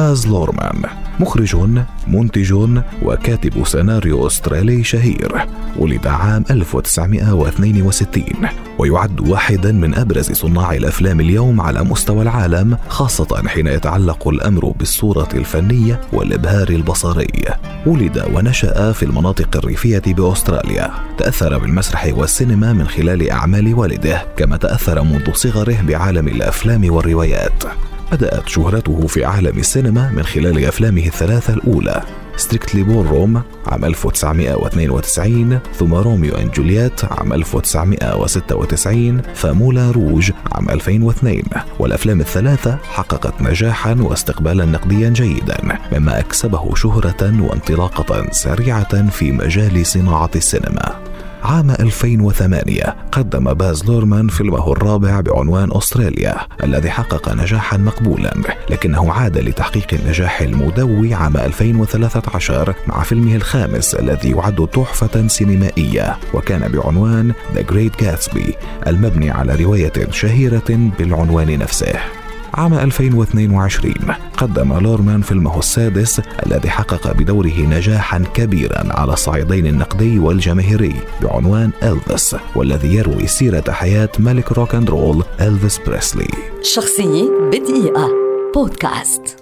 باز لورمان مخرج منتج وكاتب سيناريو أسترالي شهير ولد عام 1962 ويعد واحدا من أبرز صناع الأفلام اليوم على مستوى العالم خاصة حين يتعلق الأمر بالصورة الفنية والإبهار البصري. ولد ونشأ في المناطق الريفية بأستراليا. تأثر بالمسرح والسينما من خلال أعمال والده كما تأثر منذ صغره بعالم الأفلام والروايات. بدأت شهرته في عالم السينما من خلال أفلامه الثلاثة الأولى. Strictly Ballroom عام 1992 ثم Romeo and Juliet عام 1996 ف Moulin Rouge عام 2002 والأفلام الثلاثة حققت نجاحا واستقبالا نقديا جيدا مما أكسبه شهرة وانطلاقة سريعة في مجال صناعة السينما. عام 2008 قدم باز لورمان فيلمه الرابع بعنوان أستراليا الذي حقق نجاحا مقبولا لكنه عاد لتحقيق النجاح المدوي عام 2013 مع فيلمه الخامس الذي يعد تحفة سينمائية وكان بعنوان The Great Gatsby المبني على رواية شهيرة بالعنوان نفسه. عام 2022 قدم لورمان فيلمه السادس الذي حقق بدوره نجاحا كبيرا على الصعيدين النقدي والجماهيري بعنوان إلفيس والذي يروي سيرة حياة ملك rock and roll إلفيس بريسلي. شخصية بدقيقة. بودكاست.